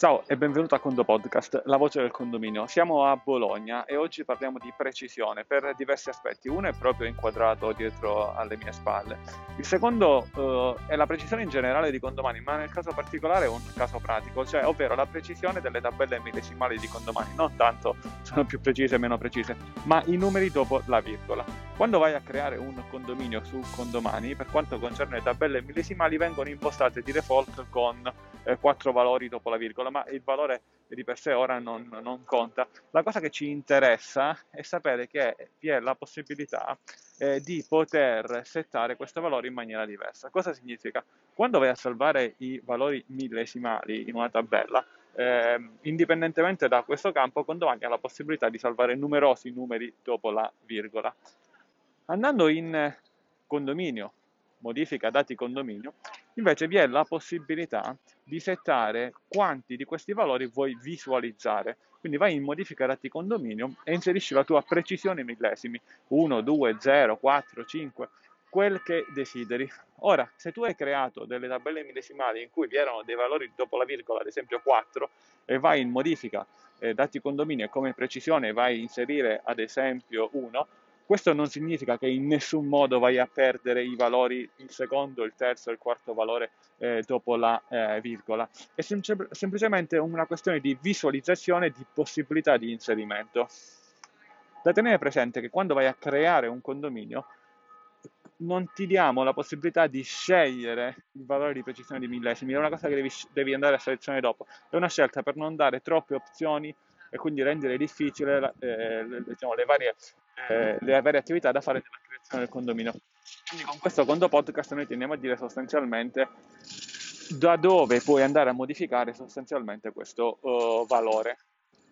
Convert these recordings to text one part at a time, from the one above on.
Ciao e benvenuto a Condo Podcast, la voce del condominio. Siamo a Bologna e oggi parliamo di precisione per diversi aspetti. Uno è proprio inquadrato dietro alle mie spalle. Il secondo uh, è la precisione in generale di condomani, ma nel caso particolare è un caso pratico, cioè ovvero la precisione delle tabelle millesimali di condomani. Non tanto sono più precise o meno precise, ma i numeri dopo la virgola. Quando vai a creare un condominio su condomani, per quanto concerne le tabelle millesimali, vengono impostate di default con eh, quattro valori dopo la virgola, ma il valore di per sé ora non, non, conta. La cosa che ci interessa è sapere che vi è la possibilità eh, di poter settare questo valore in maniera diversa. Cosa significa? Quando vai a salvare i valori millesimali in una tabella, eh, indipendentemente da questo campo, Condomani ha la possibilità di salvare numerosi numeri dopo la virgola. Andando in condominio modifica dati condominio, invece vi è la possibilità di settare quanti di questi valori vuoi visualizzare. Quindi vai in modifica dati condominio e inserisci la tua precisione millesimi, 1, 2, 0, 4, 5, quel che desideri. Ora, se tu hai creato delle tabelle millesimali in cui vi erano dei valori dopo la virgola, ad esempio 4, e vai in modifica eh, dati condominio e come precisione vai a inserire ad esempio 1, questo non significa che in nessun modo vai a perdere i valori, il secondo, il terzo il quarto valore eh, dopo la eh, virgola. È sem- semplicemente una questione di visualizzazione e di possibilità di inserimento. Da tenere presente che quando vai a creare un condominio, non ti diamo la possibilità di scegliere il valore di precisione di millesimi, è una cosa che devi, devi andare a selezionare dopo. È una scelta per non dare troppe opzioni e quindi rendere difficile eh, diciamo, le, varie, eh, le, varie, attività da fare nella creazione del condominio. Quindi con questo condo podcast noi teniamo a dire sostanzialmente da dove puoi andare a modificare sostanzialmente questo uh, valore.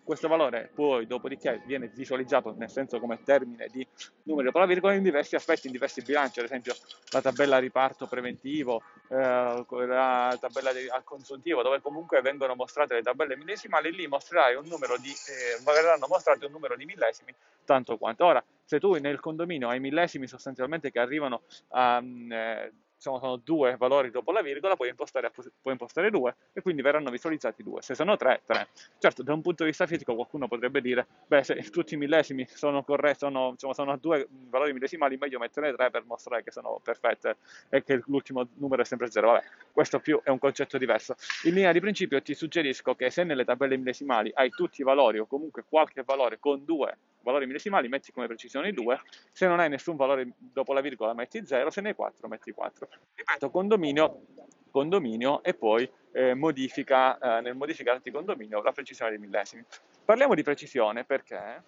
Questo valore poi dopodiché viene visualizzato nel senso come termine di numeri dopo la virgola in diversi aspetti, in diversi bilanci, ad esempio la tabella riparto preventivo, eh, la tabella di, al consuntivo, dove comunque vengono mostrate le tabelle millesimali, lì mostrerai un numero di, eh, verranno mostrati un numero di millesimi tanto quanto. Ora, se tu nel condominio hai millesimi sostanzialmente che arrivano a... Eh, diciamo, sono due valori dopo la virgola, puoi impostare, puoi impostare due e quindi verranno visualizzati due. Se sono tre, tre. Certo, da un punto di vista fisico qualcuno potrebbe dire, beh, se tutti i millesimi sono corretti, sono, diciamo, sono due valori millesimali, meglio mettere tre per mostrare che sono perfette e che l'ultimo numero è sempre zero. Vabbè, questo più è un concetto diverso. In linea di principio ti suggerisco che se nelle tabelle millesimali hai tutti i valori o comunque qualche valore con due valori millesimali metti come precisione 2, se non hai nessun valore dopo la virgola metti 0, se ne hai 4 metti 4. Ripeto, condominio, condominio e poi eh, modifica, eh, nel modificare condominio la precisione dei millesimi. Parliamo di precisione perché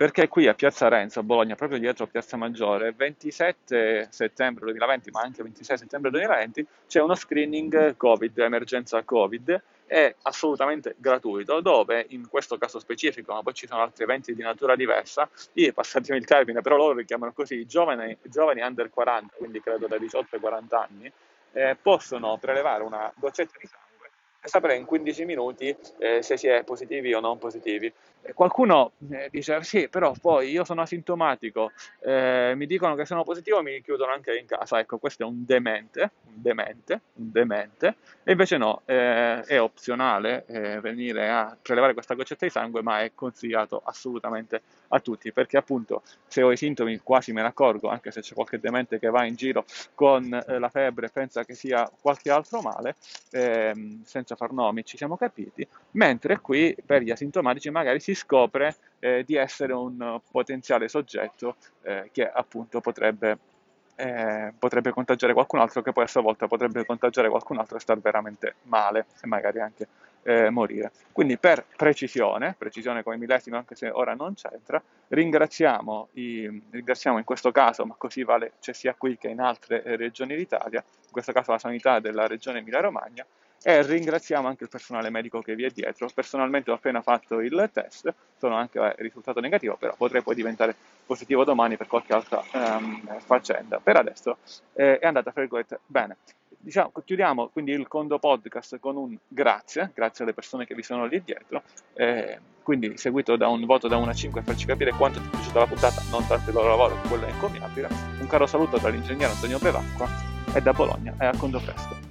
perché qui a Piazza Renzo, a Bologna, proprio dietro a Piazza Maggiore, 27 settembre 2020, ma anche 26 settembre 2020, c'è uno screening Covid, emergenza Covid, è assolutamente gratuito, dove in questo caso specifico, ma poi ci sono altri eventi di natura diversa, io passatemi il termine, però loro li chiamano così, giovani, giovani under 40, quindi credo da 18 ai 40 anni, eh, possono prelevare una goccetta di sangue e sapere in 15 minuti eh, se si è positivi o non positivi. E qualcuno eh, dice sì, però poi io sono asintomatico, eh, mi dicono che sono positivo mi chiudono anche in casa. Ecco, questo è un demente, un demente, un demente. E invece no, eh, è opzionale eh, venire a prelevare questa goccetta di sangue, ma è consigliato assolutamente a tutti, perché appunto se ho i sintomi quasi me ne accorgo, anche se c'è qualche demente che va in giro con eh, la febbre e pensa che sia qualche altro male, ehm, senza far nomi ci siamo capiti, mentre qui per gli asintomatici magari si scopre eh, di essere un potenziale soggetto eh, che appunto potrebbe eh, potrebbe contagiare qualcun altro che poi a sua volta potrebbe contagiare qualcun altro e star veramente male e magari anche eh, morire. Quindi per precisione, precisione come millesimo anche se ora non c'entra, ringraziamo, i, ringraziamo in questo caso, ma così vale c'è sia qui che in altre eh, regioni d'Italia, in questo caso la sanità della regione Emilia-Romagna, e ringraziamo anche il personale medico che vi è dietro. Personalmente ho appena fatto il test, sono anche eh, risultato negativo, però potrei poi diventare positivo domani per qualche altra um, faccenda. Per adesso eh, è andata, fra virgolette, bene. Diciamo, chiudiamo quindi il Condo Podcast con un grazie, grazie alle persone che vi sono lì dietro, eh, quindi seguito da un voto da 1 a 5 per farci capire quanto ti è piaciuta la puntata, non tanto il loro lavoro, quello è incommiabile. Un caro saluto dall'ingegnere Antonio Bevacqua e da Bologna e a Condo Presto.